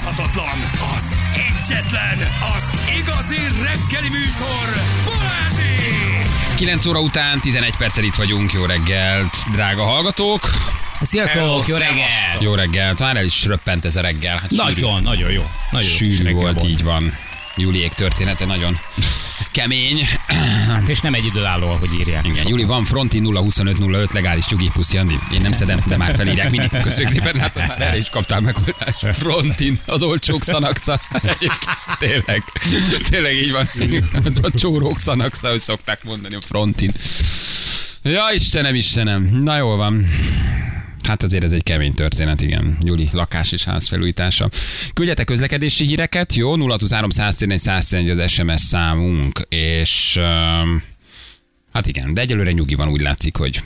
utánozhatatlan, az egyetlen, az igazi reggeli műsor, Balázsi! 9 óra után 11 perccel itt vagyunk. Jó reggelt, drága hallgatók. Sziasztok, jó reggel! Jó reggelt. Már el is röppent ez a reggel. Hát sűrű, Nagyon, nagyon jó. Nagyon jó kis sűrű reggel volt, így van. Juliék története nagyon kemény. Hát és nem egy időálló, ahogy írják. Igen, Juli, van fronti 02505 legális csügi puszi, Andi. Én nem szedem, de már felírják mindig. Köszönjük szépen, hát már erre is kaptál megoldást. Frontin, az olcsók. Egyébként Tényleg, tényleg így van. A csórók szanakca, hogy szokták mondani a frontin. Ja, Istenem, Istenem. Na jól van. Hát azért ez egy kemény történet, igen. Juli, lakás és ház felújítása. Küldjetek közlekedési híreket, jó? 023 111 111 az SMS számunk, és um, hát igen, de egyelőre nyugi van, úgy látszik, hogy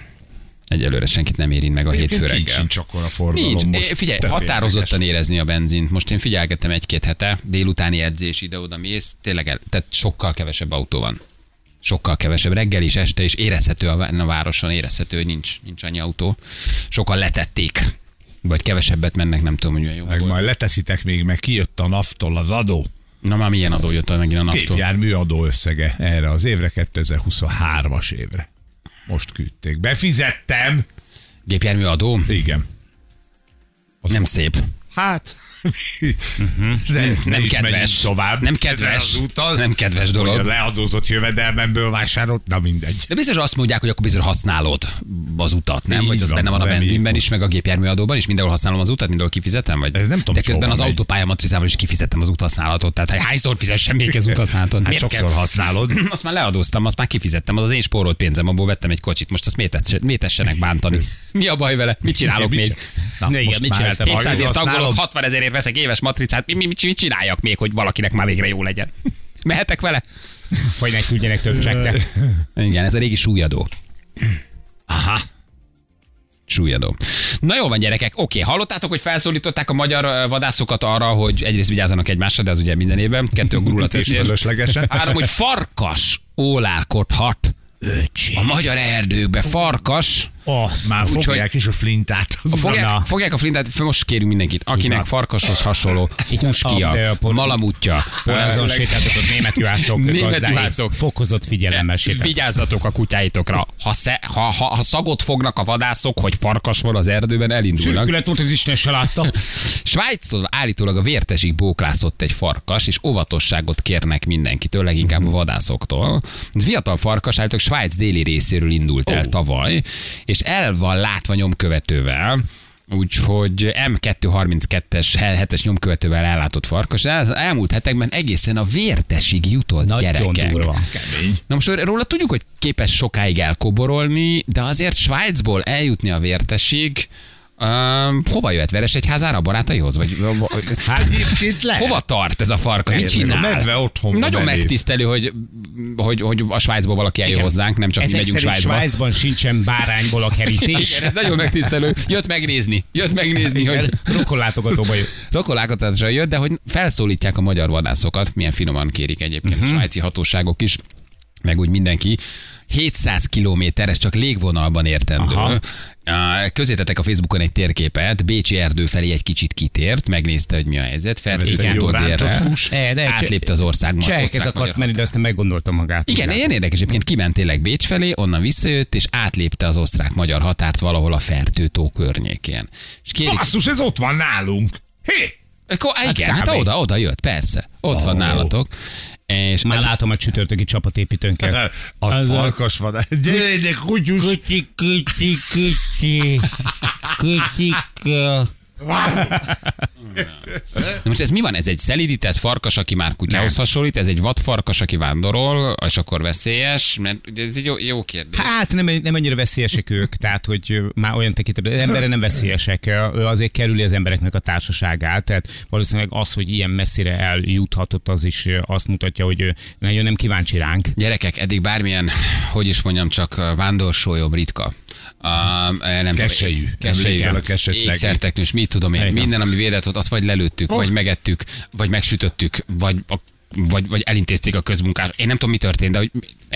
egyelőre senkit nem érint meg a hétfő Egyébként reggel. Sincs akkor a forgalom Nincs. most. É, Figyelj, határozottan érdekes. érezni a benzint. Most én figyelgettem egy-két hete, délutáni edzés ide-oda mész, tényleg, el, tehát sokkal kevesebb autó van. Sokkal kevesebb. Reggel és este is érezhető a, vá- a városon, érezhető, hogy nincs, nincs annyi autó. Sokan letették. Vagy kevesebbet mennek, nem tudom, hogy jó Meg volt. majd leteszitek még, meg kijött a naftól az adó. Na már milyen adó jött megint a naptól? Képjármű adó összege erre az évre, 2023-as évre. Most küldték. Befizettem. Gépjármű adó? Igen. Nem szép. Hát, de ne nem is kedves. tovább. Nem kedves. Az úton, Nem kedves Hogy dolog. a leadózott jövedelmemből vásárolt, na mindegy. De biztos azt mondják, hogy akkor biztos használod az utat, nem? Így Vagy az van, benne van a benzinben is, meg a gépjárműadóban is, mindenhol használom az utat, mindenhol kifizetem? Vagy? Ez nem tudom, De közben az autópálya matricával is kifizettem az úthasználatot. Tehát hogy hányszor fizessem még az úthasználatot? Hát Miért sokszor kell? használod. Azt már leadóztam, azt már kifizettem, az az én spórolt pénzem, abból vettem egy kocsit, most azt miért, tess- miért tessenek bántani? Mi a baj vele? Mit csinálok még? Na, Igen, mit csináltam? ezt 200 ért használod? taggolok, 60 ezerért veszek éves matricát, mi, mi, mit, mit csináljak még, hogy valakinek már végre jó legyen? Mehetek vele? Hogy ne küldjenek több csekket. Igen, ez a régi súlyadó. Aha. Súlyadó. Na jó van, gyerekek, oké, hallottátok, hogy felszólították a magyar vadászokat arra, hogy egyrészt vigyázzanak egymásra, de az ugye minden évben, kettő a És. Három, hogy farkas ólálkodhat a magyar erdőkbe. Farkas, Az. Már Úgyhogy- fogják is a flintát. Az fogják, Na. fogják a flintet, most kérünk mindenkit, akinek van. farkashoz hasonló húskia, a- a- malamutja, Porázon ö, sétáltatott német juhászok, Német juhászok. fokozott figyelemmel sétáltak. Vigyázzatok a kutyáitokra. Ha, sze, ha, ha, ha szagot fognak a vadászok, hogy farkas van az erdőben, elindulnak. Szürkület volt, az Isten se látta. Svájctól állítólag a vértesig bóklászott egy farkas, és óvatosságot kérnek mindenkitől, leginkább a vadászoktól. Ez fiatal farkas állítólag Svájc déli részéről indult el tavaly, és el van látva nyomkövetővel, Úgyhogy M232-es 7-es nyomkövetővel ellátott farkas. Az elmúlt hetekben egészen a vértesig jutott Nagyon gyerekek. durva. kemény. Na most róla tudjuk, hogy képes sokáig elkoborolni, de azért Svájcból eljutni a vértesig, Um, hova jöhet Veresegyházára a barátaihoz? Vagy, Hát egyébként lehet. hova tart ez a farkas? Mit a csinál? medve otthon Nagyon megtisztelő, hogy, hogy, hogy a Svájcból valaki eljön Igen. hozzánk, nem csak mi Ezek megyünk szerint Svájcba. Svájcban sincsen bárányból a kerítés. Igen, ez nagyon megtisztelő. Jött megnézni. Jött megnézni, hogy Rokonlátogatóba jött. rokolágatásra jött, de hogy felszólítják a magyar vadászokat, milyen finoman kérik egyébként Mhm. uh-huh. a svájci hatóságok is, meg úgy mindenki. 700 kilométer, ez csak légvonalban értendő. Aha. Közétetek a Facebookon egy térképet, Bécsi erdő felé egy kicsit kitért, megnézte, hogy mi a helyzet, rántott délre, átlépte az ország Cseh, ez akart menni, de aztán meggondolta magát. igen, ilyen érdekes, egyébként kiment tényleg Bécs felé, onnan visszajött, és átlépte az osztrák-magyar határt valahol a Fertőtó környékén. És kérik, Basszus, ez ott van nálunk. Hé! Akkor, hát igen, hát kb. oda, oda jött, persze. Ott van Ó. nálatok. És Már látom a csütörtöki csapatépítőnket. Az, Az farkas van. Gyere ide, kutyus. Kutyi, kutyi, kutyi, kutyika. Na most ez mi van? Ez egy szelidített farkas, aki már kutyához hasonlít, ez egy vadfarkas, aki vándorol, és akkor veszélyes, mert ugye ez egy jó, jó kérdés. Hát nem, nem annyira veszélyesek ők, tehát hogy már olyan tekintetben, emberre nem veszélyesek, ő azért kerüli az embereknek a társaságát, tehát valószínűleg az, hogy ilyen messzire eljuthatott, az is azt mutatja, hogy ő nagyon nem kíváncsi ránk. Gyerekek, eddig bármilyen, hogy is mondjam, csak vándorsólyom ritka. Uh, nem Keselyű. Keselyű. A keses? Ékszerteknős, mit tudom én, minden, ami védett volt, azt vagy lelőttük, Oh. vagy megettük, vagy megsütöttük, vagy a vagy, vagy elintézték a közmunkás. Én nem tudom, mi történt, de hogy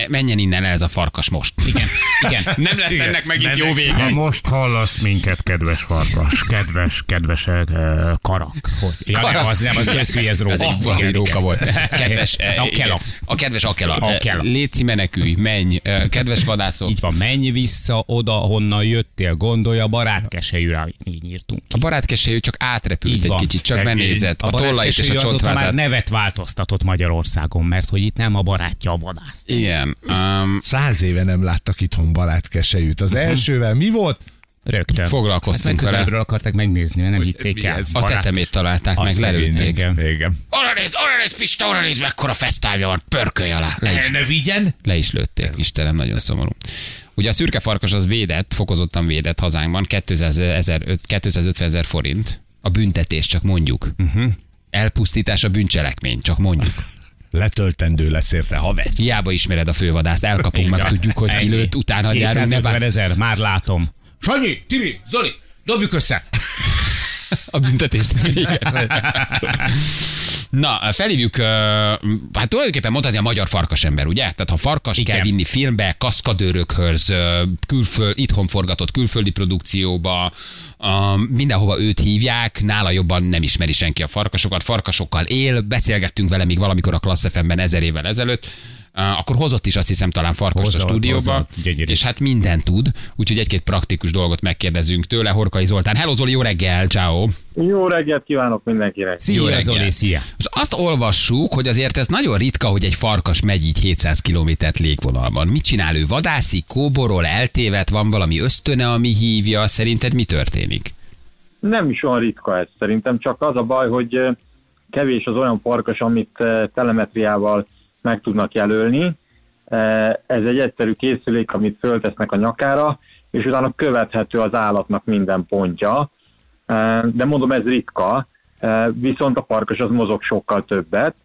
menjen innen el ez a farkas most. Igen, igen. Nem lesz Igen. ennek megint Nem, jó vége. Ha most hallasz minket, kedves farkas, kedves, kedves uh, karak. Hogy? Ja, nem, az nem, az összű, ez róka. Ez egy igazi Igen, róka volt. Kedves, eh, Akela. A kedves Akela. Akela. Léci menekülj, menj. Eh, Kedves vadászok. Így van, menj vissza oda, honnan jöttél, gondolja barátkesejűre, így írtunk. A barátkesejű csak átrepült egy kicsit, csak benézett. A tollait és a azóta már nevet változtatott Magyarországon, mert hogy itt nem a barátja a vadász. Igen. Um, Száz éve nem láttak itthon barátkesejűt. Az elsővel mi volt? Rögtön. Foglalkoztunk meg vele. akarták megnézni, mert nem hitték el. a tetemét találták A meg, lelőtték. igen. Igen. Oda néz, oda néz, Pista, oda néz, mekkora fesztávja van, pörkölj alá. Le is, Ne vigyen? le is lőtték, Istenem, nagyon szomorú. Ugye a szürke farkas az védett, fokozottan védett hazánkban, 250 ezer forint. A büntetés, csak mondjuk. Uh-huh. Elpusztítás a bűncselekmény, csak mondjuk. Letöltendő lesz érte haver. Hiába ismered a fővadászt, elkapunk, meg tudjuk, hogy kilőtt, utána járunk, ne 250 bár... ezer, már látom. Sanyi, Tibi, Zoli, dobjuk össze. A büntetést. Igen. Na, felhívjuk, hát tulajdonképpen mondhatni a magyar farkasember, ugye? Tehát ha farkas Igen. kell vinni filmbe, kaszkadőrökhöz, külföld, itthon forgatott külföldi produkcióba, mindenhova őt hívják, nála jobban nem ismeri senki a farkasokat, farkasokkal él, beszélgettünk vele még valamikor a Klassz FM-ben ezer évvel ezelőtt, akkor hozott is azt hiszem talán farkast a Hozott, stúdióba, hozott, gyönyörű. és hát mindent tud, úgyhogy egy-két praktikus dolgot megkérdezünk tőle. Horkai Zoltán, hello Zoli, jó reggel, ciao. Jó reggelt kívánok mindenkinek! Jó Szia, reggel. Zoli, szia. Most azt olvassuk, hogy azért ez nagyon ritka, hogy egy farkas megy így 700 kilométert légvonalban. Mit csinál ő? Vadászik, kóborol, eltévet, van valami ösztöne, ami hívja? Szerinted mi történik? Nem is olyan ritka ez szerintem, csak az a baj, hogy eh, kevés az olyan farkas, amit eh, telemetriával meg tudnak jelölni. Eh, Ez egy egyszerű készülék, amit föltesznek a nyakára, és utána követhető az állatnak minden pontja. Eh, De mondom, ez ritka, Eh, viszont a farkas az mozog sokkal többet.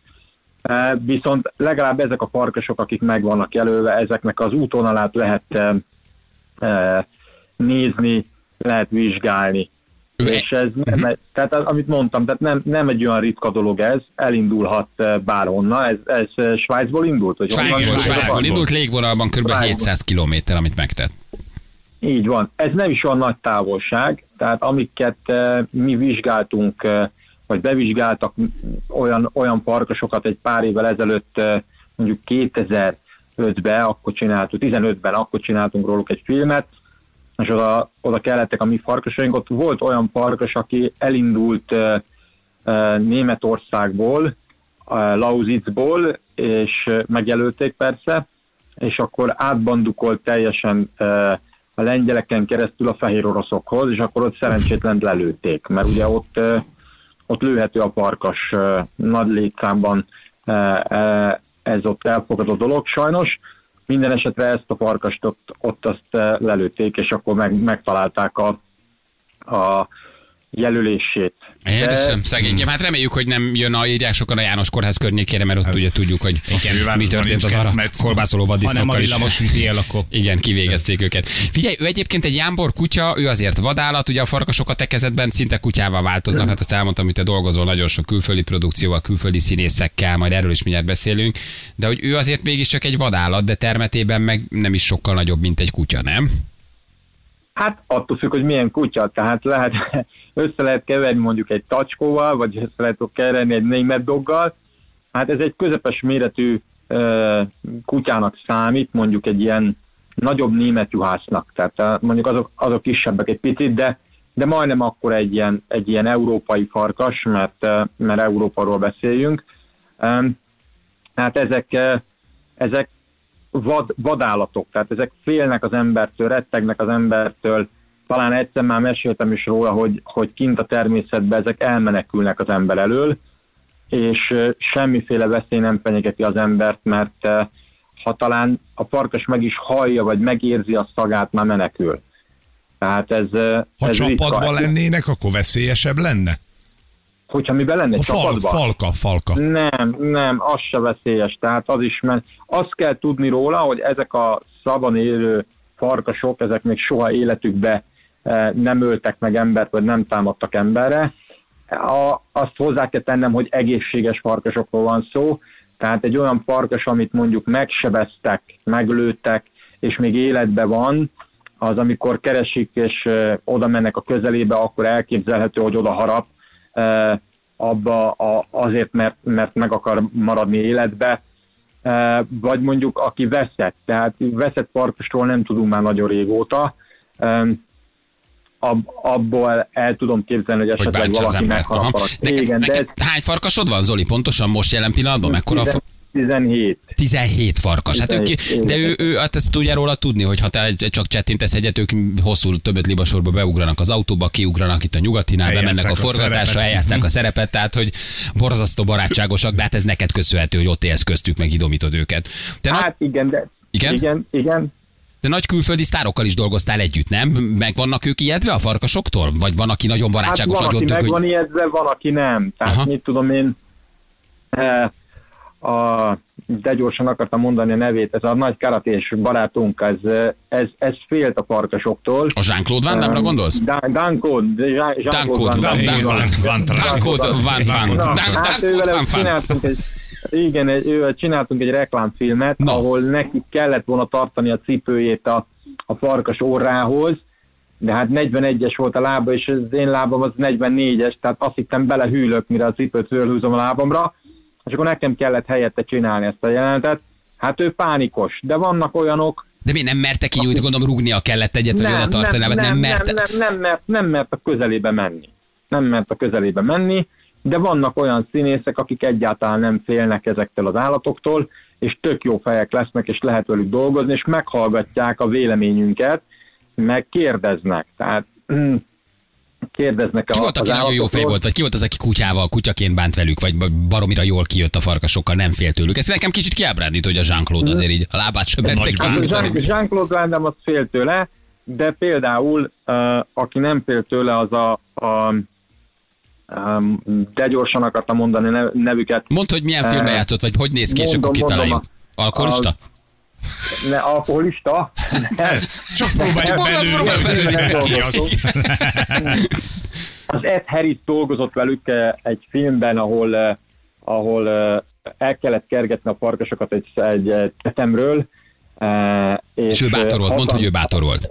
Viszont legalább ezek a farkasok, akik meg vannak jelölve, ezeknek az útvonalát lehet eh, eh, nézni, lehet vizsgálni. És ez nem, tehát az, amit mondtam, tehát nem, nem egy olyan ritka dolog ez, elindulhat eh, bárhonnan. Ez, ez eh, Svájcból indult? Vagy Svájcból, indult? Svájcból indult légvonalban kb. Svájcból. 700 kilométer, amit megtett. Így van. Ez nem is olyan nagy távolság, tehát amiket eh, mi vizsgáltunk, vagy bevizsgáltak olyan, olyan parkosokat egy pár évvel ezelőtt, mondjuk 2005-ben, akkor csináltuk, 15-ben akkor csináltunk róluk egy filmet, és oda, oda kellettek a mi farkasaink. Ott volt olyan farkas, aki elindult Németországból, eh, Lausitzból, és eh, megjelölték persze, és akkor átbandukolt teljesen a lengyeleken keresztül a fehér oroszokhoz, és akkor ott szerencsétlen lelőtték, mert ugye ott, ott lőhető a parkas eh, nagy létszámban, ez ott elfogadott dolog sajnos. Minden esetre ezt a parkast ott, ott azt eh, lelőtték, és akkor meg, megtalálták a, a jelölését. Értem, szegénykem. Hát reméljük, hogy nem jön a írják sokan a János Kórház környékére, mert ott ugye tudjuk, hogy fővárosban mi történt az arra kolbászoló vaddisznókkal is. akkor Igen, kivégezték őket. Figyelj, ő egyébként egy jámbor kutya, ő azért vadállat, ugye a farkasok a tekezetben szinte kutyával változnak, hát azt elmondtam, hogy te dolgozol nagyon sok külföldi produkcióval, külföldi színészekkel, majd erről is mindjárt beszélünk, de hogy ő azért mégiscsak egy vadállat, de termetében meg nem is sokkal nagyobb, mint egy kutya, nem? Hát attól függ, hogy milyen kutya, tehát lehet, össze lehet keverni mondjuk egy tacskóval, vagy össze lehet keverni egy német doggal. Hát ez egy közepes méretű ö, kutyának számít, mondjuk egy ilyen nagyobb német juhásznak. Tehát mondjuk azok, azok kisebbek egy picit, de, de majdnem akkor egy ilyen, egy ilyen európai farkas, mert, mert Európaról beszéljünk. Hát ezek, ezek vad, vadállatok, tehát ezek félnek az embertől, rettegnek az embertől. Talán egyszer már meséltem is róla, hogy, hogy kint a természetben ezek elmenekülnek az ember elől, és semmiféle veszély nem fenyegeti az embert, mert ha talán a farkas meg is hallja, vagy megérzi a szagát, már menekül. Tehát ez, Ha ez csapatban ritka. lennének, akkor veszélyesebb lenne? Hogyha mi lenne A fal, csapatban? falka, falka. Nem, nem, az se veszélyes. Tehát az is, mert azt kell tudni róla, hogy ezek a szaban élő farkasok, ezek még soha életükbe eh, nem öltek meg embert, vagy nem támadtak emberre. A, azt hozzá kell tennem, hogy egészséges farkasokról van szó, Tehát egy olyan farkas, amit mondjuk megsebeztek, meglőttek, és még életben van, az amikor keresik és ö, oda mennek a közelébe, akkor elképzelhető, hogy oda harap abba a, azért, mert, mert meg akar maradni életbe, vagy mondjuk aki veszett, tehát veszett farkasról nem tudunk már nagyon régóta, ab, abból el tudom képzelni, hogy Hogy esetleg az valaki embert. Aha. megharap. Neked, Igen, de ez hány farkasod van, Zoli? Pontosan most jelen pillanatban? Mekkora a 17. 17 farkas. Hát ők, 17, de ő, ő, hát ezt tudja róla tudni, hogy ha te csak csettintesz egyet, ők hosszú többet libasorba beugranak az autóba, kiugranak itt a nyugatinál, Eljátszák bemennek a a forgatásra, szerepet. eljátszák a szerepet, tehát hogy borzasztó barátságosak, de hát ez neked köszönhető, hogy ott élsz köztük, meg idomítod őket. Te, Hát igen, de Igen? igen, igen. de nagy külföldi sztárokkal is dolgoztál együtt, nem? Meg vannak ők ijedve a farkasoktól? Vagy van, aki nagyon Hát barátságos, van, aki meg van hogy... ijedve, van, aki nem. Tehát Aha. mit tudom én, eh, a, de gyorsan akartam mondani a nevét, ez a nagy karatés barátunk, ez, ez, ez félt a farkasoktól. A Jean-Claude Van Damme-ra gondolsz? Dan- Dancode, Jean- Dancode, Jean-Claude Van Van- Damme. Hát ővel Van Van. csináltunk egy, igen, ővel csináltunk egy reklámfilmet, Na. ahol neki kellett volna tartani a cipőjét a, a farkas orrához, de hát 41-es volt a lába, és az én lábam az 44-es, tehát azt hittem belehűlök, mire a cipőt fölhúzom a lábamra, és akkor nekem kellett helyette csinálni ezt a jelenetet. Hát ő pánikos, de vannak olyanok, De mi nem merte kinyújtani, gondolom rúgnia kellett egyet, vagy oda tartani, nem, nem, nem nem, merte. nem, nem, mert, nem mert a közelébe menni. Nem mert a közelébe menni, de vannak olyan színészek, akik egyáltalán nem félnek ezektől az állatoktól, és tök jó fejek lesznek, és lehet velük dolgozni, és meghallgatják a véleményünket, meg kérdeznek. Tehát kérdeznek Ki a, volt, aki az nagyon jó fej volt, vagy ki volt az, aki kutyával, kutyaként bánt velük, vagy baromira jól kijött a farkasokkal, nem fél tőlük. Ez nekem kicsit kiábrándít, hogy a Jean-Claude azért így a lábát sem Nagy Hát Jean-Claude Van Damme az fél tőle, de például uh, aki nem fél tőle, az a, a um, de gyorsan akartam mondani nev- nevüket. Mondd, hogy milyen filmben Eh, játszott, vagy hogy néz ki, és mondom, akkor mondom, kitaláljuk. Alkoholista? Ne, alkoholista? Csak próbáljuk Próbálj, belőle. Az Ed Harris dolgozott velük eh, egy filmben, ahol, eh, ahol eh, el kellett kergetni a farkasokat egy, egy tetemről. eh, És ő bátor volt, mondd, hogy ő bátor volt.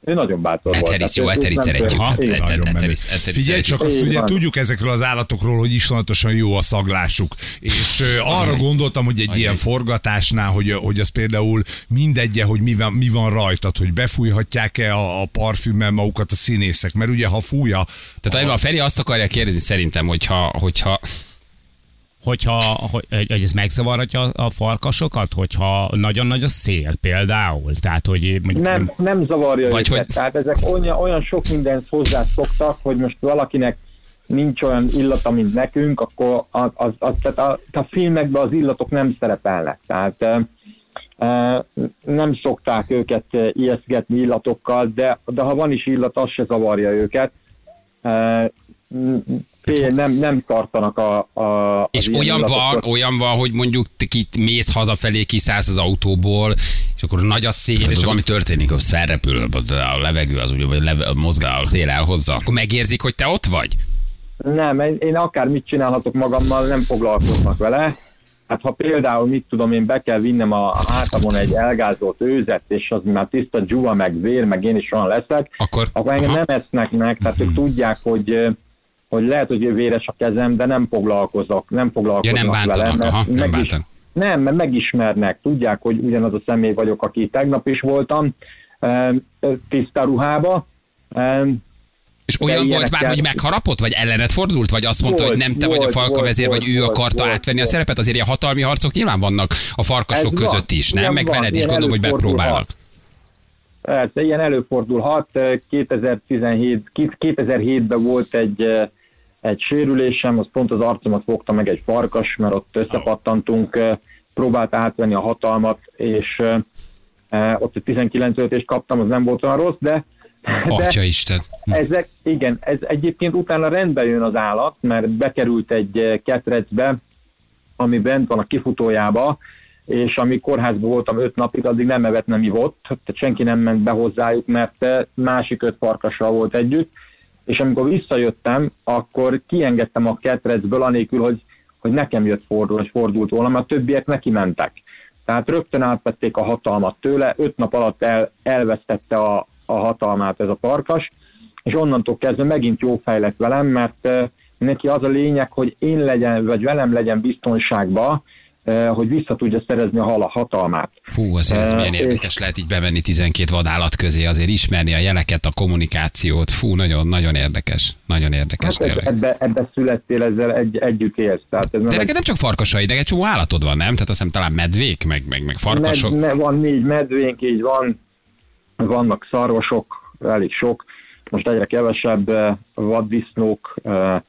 Ő nagyon bátor Ed volt. Harris, jó, nem szeretjük. Figyelj csak, azt ugye tudjuk ezekről az állatokról, hogy iszonyatosan jó a szaglásuk. És arra gondoltam, hogy egy ilyen forgatásnál, hogy, hogy az például mindegye, hogy mi van, mi van rajtad, hogy befújhatják-e a, a parfümmel magukat a színészek, mert ugye ha fújja, Tehát a Feri azt akarja kérdezni szerintem, hogyha, hogyha Hogyha, hogy, hogy ez megzavarhatja a farkasokat, hogyha nagyon nagy a szél például. Tehát, hogy mondjuk nem, nem zavarja Vagy őket. hogy- Tehát ezek olyan, olyan sok mindent hozzászoktak, hogy most valakinek nincs olyan illata, mint nekünk, akkor az, az, az, tehát a, a filmekben az illatok nem szerepelnek. Tehát e, nem szokták őket ijesztgetni illatokkal, de, de ha van is illat, az se zavarja őket. E, fél- nem, nem tartanak a, a És olyan van, olyan van, hogy mondjuk te kit mész hazafelé, kiszállsz az autóból, és akkor nagy a szél, és valami történik, hogy felrepül a levegő, az ugye, vagy leve, a mozgál, a szél elhozza, akkor megérzik, hogy te ott vagy? Nem, én, akár mit csinálhatok magammal, nem foglalkoznak vele. Hát ha például, mit tudom én, be kell vinnem a hátamon egy elgázolt őzet, és az már tiszta dzsuva, meg vér, meg én is olyan leszek, Akkor, akkor engem aha. nem esznek meg, tehát ők tudják, hogy hogy lehet, hogy véres a kezem, de nem foglalkozok, nem foglalkoznak Ja, nem bántanak, vele. mert aha, nem meg is, nem, mert megismernek, tudják, hogy ugyanaz a személy vagyok, aki tegnap is voltam, eh, tiszta ruhába, eh, És olyan volt már, hogy megharapott, vagy ellenet fordult, vagy azt mondta, Volt, hogy nem te vagy a volt, falka volt, vezér, vagy volt, ő volt, akarta volt, átvenni a volt. szerepet, azért ilyen hatalmi harcok nyilván vannak a farkasok Ez van, között is, nem? Meg van, veled is gondolom, hogy megpróbálnak. Persze, ilyen előfordulhat. 2017, 2007-ben volt egy, egy sérülésem, az pont az arcomat fogta meg egy farkas, mert ott összepattantunk, próbált átvenni a hatalmat, és ott egy 19 öltést kaptam, az nem volt olyan rossz, de, de Atya Isten. ezek, igen, ez egyébként utána rendbe jön az állat, mert bekerült egy ketrecbe, ami bent van a kifutójába, és ami kórházban voltam öt napig, addig nem evett, nem ivott, tehát senki nem ment be hozzájuk, mert másik öt farkassal volt együtt, és amikor visszajöttem, akkor kiengedtem a ketrecből, anélkül, hogy, hogy nekem jött fordul, vagy fordult volna, mert a többiek neki mentek. Tehát rögtön átvették a hatalmat tőle, öt nap alatt el, elvesztette a, a hatalmát ez a parkas, és onnantól kezdve megint jó fejlett velem, mert eh, neki az a lényeg, hogy én legyen, vagy velem legyen biztonságba, eh, hogy vissza tudja szerezni a hala hatalmát. Hú, azért ez Eh, milyen és- érdekes lehet így bevenni 12 vadállat közé, azért ismerni a jeleket, a kommunikációt. Fú, nagyon, nagyon érdekes. Nagyon érdekes Hát tényleg. ebbe, ebbe születtél, ezzel egy, együtt élsz. Tehát ez De egy- neked nem csak farkasai, de egy csomó állatod van, nem? Tehát azt hiszem talán medvék, meg, meg, meg farkasok. Med, van négy medvénk, így van, vannak szarvasok, elég sok, most egyre kevesebb eh, vaddisznók, eh,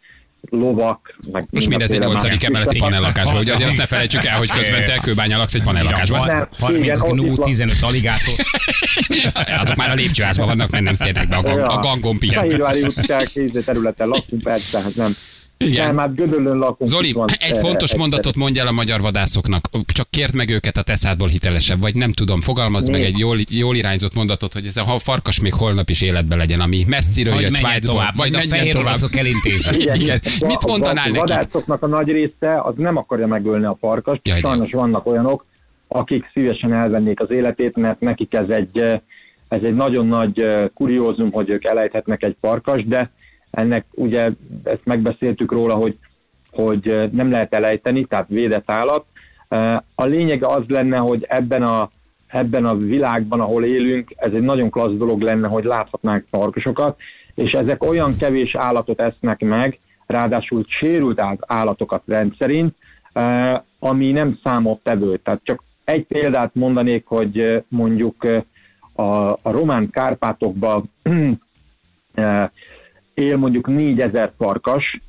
lovak, meg Most mindez egy mindenféle 8. más. emeleti panellakásban, ugye azért azt ne felejtsük el, hogy közben te kőbánya laksz egy panellakásban. Nem, 30 igen, ott gnú, is van. 15 aligátor. Azok már a lépcsőházban vannak, mert nem férnek be a, gang, a gangon pihen. Fehérvári utcák, területen lakunk, persze, hát nem. Igen. Hát Gödöllön lakunk. Zoli, van, egy eh, fontos egy- mondatot mondj el a magyar vadászoknak. Csak kérd meg őket a teszádból hitelesebb, vagy nem tudom, fogalmazz meg egy jól, jól irányzott mondatot, hogy ez a ha- farkas még holnap is életben legyen, ami messziről Hogy jött menjen Svájcból, tovább, vagy majd a menjen fehér tovább. oroszok elintézik. Igen, Igen. a- Mit mondanál a, a vadászoknak a nagy része az nem akarja megölni a farkast, Jaj, de sajnos vannak olyanok, akik szívesen elvennék az életét, mert nekik ez egy, eh, ez egy nagyon nagy eh, kuriózum, hogy ők elejthetnek egy farkast, de ennek ugye ezt megbeszéltük róla, hogy, hogy nem lehet elejteni, tehát védett állat. A lényege az lenne, hogy ebben a, ebben a világban, ahol élünk, ez egy nagyon klassz dolog lenne, hogy láthatnánk farkasokat, és ezek olyan kevés állatot esznek meg, ráadásul sérült áll- állatokat rendszerint, ami nem számottevő. Tehát csak egy példát mondanék, hogy mondjuk a, a román Kárpátokban él mondjuk 4000 farkas,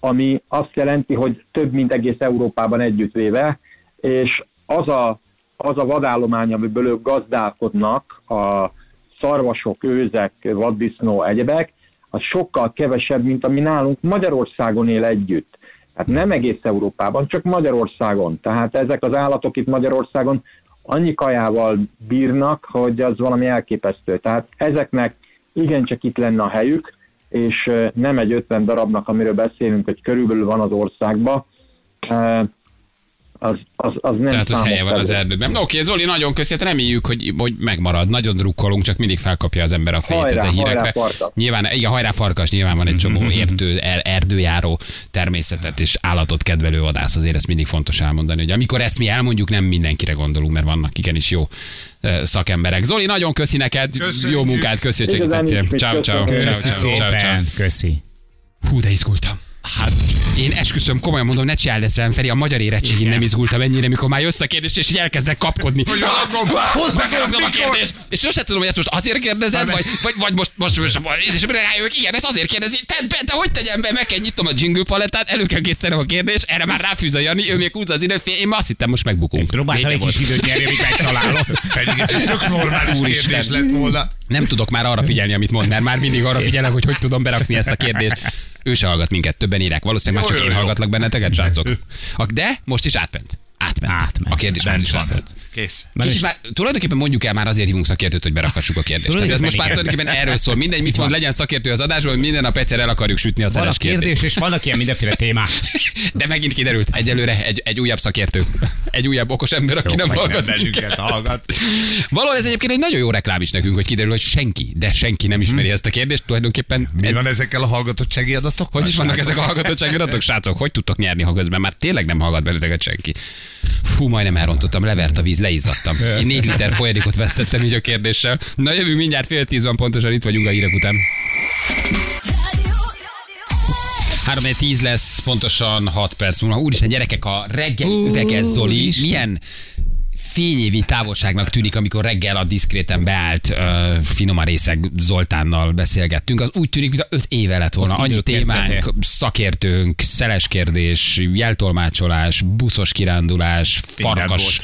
ami azt jelenti, hogy több, mint egész Európában együttvéve, és az a, az a vadállomány, amiből ők gazdálkodnak, a szarvasok, őzek, vaddisznó, egyebek, az sokkal kevesebb, mint ami nálunk Magyarországon él együtt. Tehát nem egész Európában, csak Magyarországon. Tehát ezek az állatok itt Magyarországon annyi kajával bírnak, hogy az valami elképesztő. Tehát ezeknek igencsak itt lenne a helyük, és ö, nem egy 50 darabnak, amiről beszélünk, hogy körülbelül van az országban, ö, az, az, az nem Tehát, hogy helye van az erdőben. Na, Oké, Zoli, nagyon köszönjük, reméljük, hogy, hogy megmarad. Nagyon drukkolunk, csak mindig felkapja az ember a fejét Hajrá, ezen hírekre. hajrá. Nyilván, igen, hajrá farkas, nyilván van egy csomó Mhm. erdő, er, erdőjáró természetet és állatot kedvelő vadász, azért ezt mindig fontos elmondani, hogy amikor ezt mi elmondjuk, nem mindenkire gondolunk, mert vannak igenis jó szakemberek. Zoli, nagyon köszi neked, Köszönjük. jó munkát, köszi, hogy segítettél. Ciao, ciao, ciao, ciao, ciao, ciao. köszi. Hú, de izgultam. Hát, én esküszöm, komolyan mondom, ne ezt velem, Feri, a magyar érettségén nem izgultam ennyire, mikor már jössz a kérdés, és így elkezdek kapkodni. Hogy hol Meghallgatom a kérdést, és sosem tudom, hogy ezt most azért kérdezed, vagy, vagy, vagy most, most, most, és rájövök, igen, ez azért kérdezi, tedd be, de hogy tegyem be, meg kell nyitnom a jingle palettát, elő kell készítenem a kérdést, erre már ráfűz a Jani, ő még húzza az időt, én már azt hittem, most megbukunk. Próbáltam egy kis időt nyerni, amíg megtalálom. Pedig ez egy tök normális kérdés lett volna. Nem tudok már arra figyelni, amit mond, mert már mindig arra figyelek, hogy hogy tudom berakni ezt a kérdést. Ő se hallgat minket, többen írek. Valószínűleg már Jó, csak jó, én jó. hallgatlak benneteket, srácok. De most is átment. Átment. Átment. A kérdés Bent is van. Kész. Kicsit már, tulajdonképpen mondjuk el már azért hívunk szakértőt, hogy berakhassuk a kérdést. Tehát ez most már tulajdonképpen erről szól. Mindegy, mit mond, legyen szakértő az adásban, hogy minden nap egyszer el akarjuk sütni a Van kérdést. kérdés, és vannak ilyen mindenféle témák. De megint kiderült, egyelőre egy, egy újabb szakértő. Egy újabb okos ember, aki nem hallgat nem minket. bennünket hallgat. Valahol ez egyébként egy nagyon jó reklám is nekünk, hogy kiderül, hogy senki, de senki nem ismeri ezt a kérdést. Tulajdonképpen Mi van ezekkel a hallgatottsági adatokkal? hogy is vannak ezek a hallgatottsági adatok, srácok? Hogy tudtok nyerni, ha közben már tényleg nem hallgat benneteket senki? Fú, majdnem elrontottam, levert a víz, leizzadtam. Én négy liter folyadékot vesztettem így a kérdéssel. Na jövünk mindjárt fél tíz van pontosan, itt vagyunk a hírek után. 3 10 lesz, pontosan 6 perc múlva. Úristen, gyerekek, a reggel üveges Zoli, milyen fényévi távolságnak tűnik, amikor reggel a diszkréten beállt uh, Finoma részeg Zoltánnal beszélgettünk. Az úgy tűnik, mint 5 éve lett volna. Az Annyi témánk, kezdete. szakértőnk, szeles kérdés, jeltolmácsolás, buszos kirándulás, Minden farkas,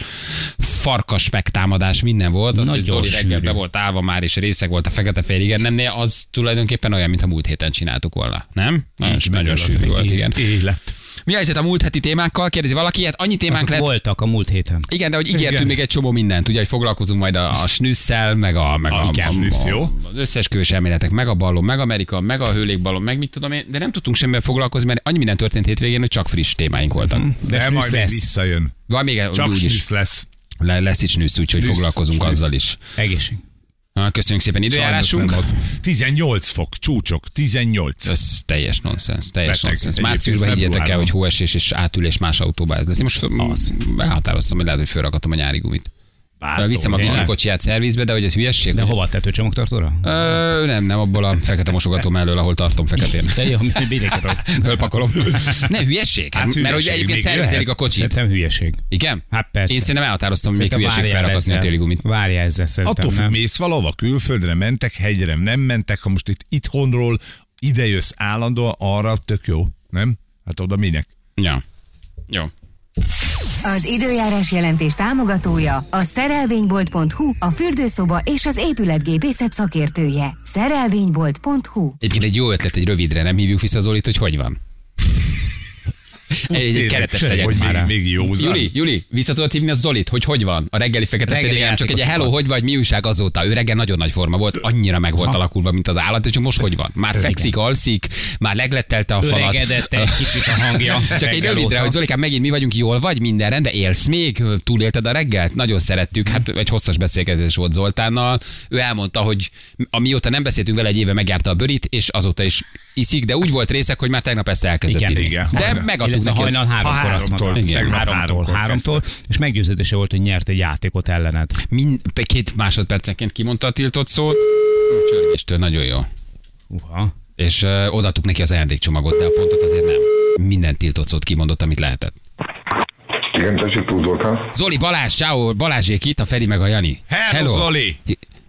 farkas megtámadás, minden volt. Az, hogy Nagyon Zoli reggel be volt állva már, és részeg volt a fekete fél, igen, nem, az tulajdonképpen olyan, mintha múlt héten csináltuk volna. Nem? Nagyon, nagyon sűrű volt, igen. Élet. Mi a helyzet a múlt heti témákkal? Kérdezi valaki, hát annyi témánk Azok lett. voltak a múlt héten. Igen, de hogy ígértünk Igen. még egy csomó mindent, ugye, hogy foglalkozunk majd a, a snüsszel, meg a, meg a, A a, snüssz, jó? az összesküvés elméletek, meg a ballon, meg Amerika, meg a hőlékballon, meg mit tudom én, de nem tudtunk semmivel foglalkozni, mert annyi minden történt hétvégén, hogy csak friss témáink voltak. De De snüsz majd lesz. visszajön. Van még Csak úgy is, snüsz lesz. le, lesz itt snüsz, úgyhogy Snüsz, foglalkozunk snüsz. azzal is. Egészség. Köszönjük szépen időjárásunk. Az. 18 fok, csúcsok, 18. Ez teljes nonsens, teljes Beteg. nonsens. Márciusban higgyétek el, hogy hóesés és átülés más autóba ez lesz. Én most föl, Az. elhatároztam, hogy lehet, hogy fölrakadtam a nyári gumit. Bátor, Viszem a ugye? villanykocsiját szervizbe, de hogy ez hülyesség. De hogy- hova a tetőcsomagtartóra? Ö, nem, nem, abból a fekete mosogatóm elől, ahol tartom feketén. De jó, ad. Fölpakolom. Ne, hülyesség. Hát, Hát mert hogy egyébként szervizelik a kocsit. Szerintem hülyeség. Igen? Hát persze. Én szerintem elhatároztam, hogy még hülyeség felrakatni a téli gumit. Várjál ezzel szerintem, Attól függ, mész valahova, külföldre mentek, hegyre nem mentek, ha most itt itthonról ide jössz állandóan, arra tök jó, nem? Hát oda minek? Ja. Jó. Az időjárás jelentés támogatója a szerelvénybolt.hu, a fürdőszoba és az épületgépészet szakértője. Szerelvénybolt.hu Egyébként egy jó ötlet, egy rövidre, nem hívjuk vissza Zolit, hogy hogy van? Egy, keretes hogy legyek még, már. még józan. Juli, Juli, vissza tudod hívni a Zolit, hogy hogy van? A reggeli fekete Reggeli csak egy hello, hogy vagy, mi újság azóta? Ő reggel nagyon nagy forma volt, annyira meg volt alakulva, mint az állat, és most hogy van? Már fekszik, alszik, már leglettelte a falat. Öregedett egy kicsit a hangja. Csak egy rövidre, hogy Zolikám, megint mi vagyunk, jól vagy, minden rendben, élsz még, túlélted a reggelt? Nagyon szerettük, hát egy hosszas beszélgetés volt Zoltánnal. Ő elmondta, hogy amióta nem beszéltünk vele, egy éve megjárta a bőrit, és azóta is iszik, de úgy volt részek, hogy már tegnap ezt elkezdett Igen, inni. igen. De Hajnal. megadtuk neki. hajnal háromkor azt mondta. igen, háromtól, háromkor háromtól, és meggyőződése volt, hogy nyert egy játékot ellened. Mind, két másodpercenként kimondta a tiltott szót. Csörgéstől nagyon jó. Uha. És uh, odaadtuk neki az ajándékcsomagot, de a pontot azért nem. Minden tiltott szót kimondott, amit lehetett. Igen, tessék, túl Zoltán. Zoli, Balázs, ciao, Balázsék itt, a Feri meg a Jani. Hello, Zoli!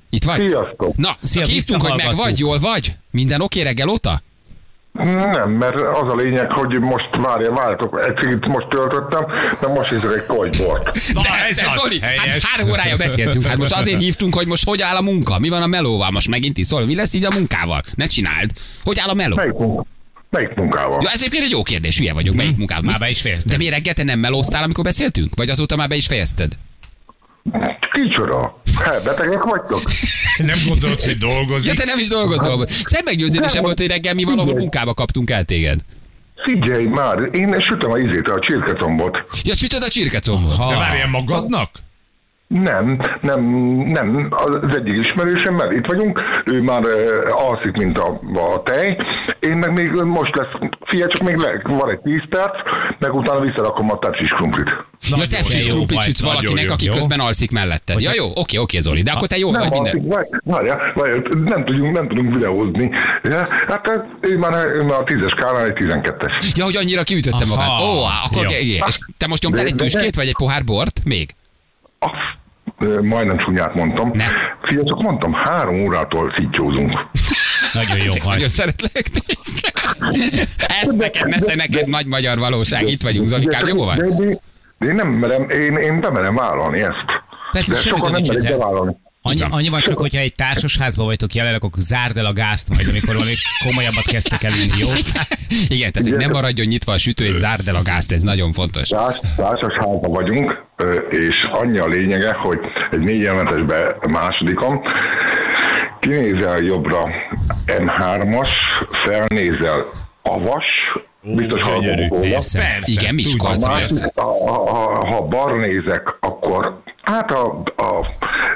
Itt vagy? Sziasztok! Na, Szia, hívtunk, hogy meg vagy, jól vagy? Minden oké reggel óta? Nem, mert az a lényeg, hogy most várja, várjatok, egy cigit most töltöttem, de most hiszek egy kojbort. Na, De, ez de az, Zoli, hát három órája beszéltünk, hát most azért hívtunk, hogy most hogy áll a munka, mi van a melóval, most megint iszol, mi lesz így a munkával? Ne csináld. Hogy áll a meló? Melyik, munka? Melyik munkával? Ja, ez egyébként egy jó kérdés, hülye vagyok, melyik munkával? Már be is fejezted. De mi reggel te nem melóztál, amikor beszéltünk? Vagy azóta már be is fejezted? Kicsoda? Hát, betegek vagytok? Nem gondolod, hogy Ja, dolgozik? te nem is dolgozol. Szent meggyőződésem volt, hogy reggel mi valahol munkába kaptunk el téged. Figyelj már, én sütöm a izét, a csirketombot. Ja, sütöd a csirkecombot. De várjál magadnak? Nem, nem, nem, az egyik ismerősemmel itt vagyunk, ő már uh, alszik, mint a, a tej, én meg még most lesz, fia, csak még le, van egy 10 perc, meg utána visszarakom a tepsis krumplit. Ja, te is jó krumplit sütsz valakinek, jó. aki Jó. közben alszik melletted. Ja, jó, oké, oké, Zoli, de akkor te jó vagy Nem, minden. alszik, várj, várjál, várjál, nem tudunk, nem tudunk videózni. Ja, hát ő már, ő már a 10-es skálán egy 12-es. Ja, hogy annyira kiütöttem Aha. magát. Ó, akkor Jó. igen. És te most nyomtál egy tüskét, vagy egy pohár bort? Még? Majdnem csúnyát mondtam. Ne. Fia, csak mondtam, három órától szittyózunk. Nagyon jó vagy. Nagyon szeretlek. Ez neked, nesze neked nagy magyar valóság. Itt vagyunk, Zolikám, jó van? De, de, de én nem merem, én, én bemerem vállalni ezt. Persze, de sokan nem merik bevállalni. Annyi, annyi van csak, hogyha egy társasházban vagytok jelenleg, akkor zárd el a gázt majd, amikor valami komolyabbat kezdtek el inni, jó? Igen, tehát hogy nem maradjon nyitva a sütő, és zárd el a gázt, ez nagyon fontos. Társ, társas házban vagyunk, és annyi a lényege, hogy egy négy jelentesbe másodikon, kinézel jobbra M3-as, felnézel avas, biztos gyönyörű. Persze. Persze. Igen, Miskolc, ha, ha, ha balra nézek, akkor hát a, a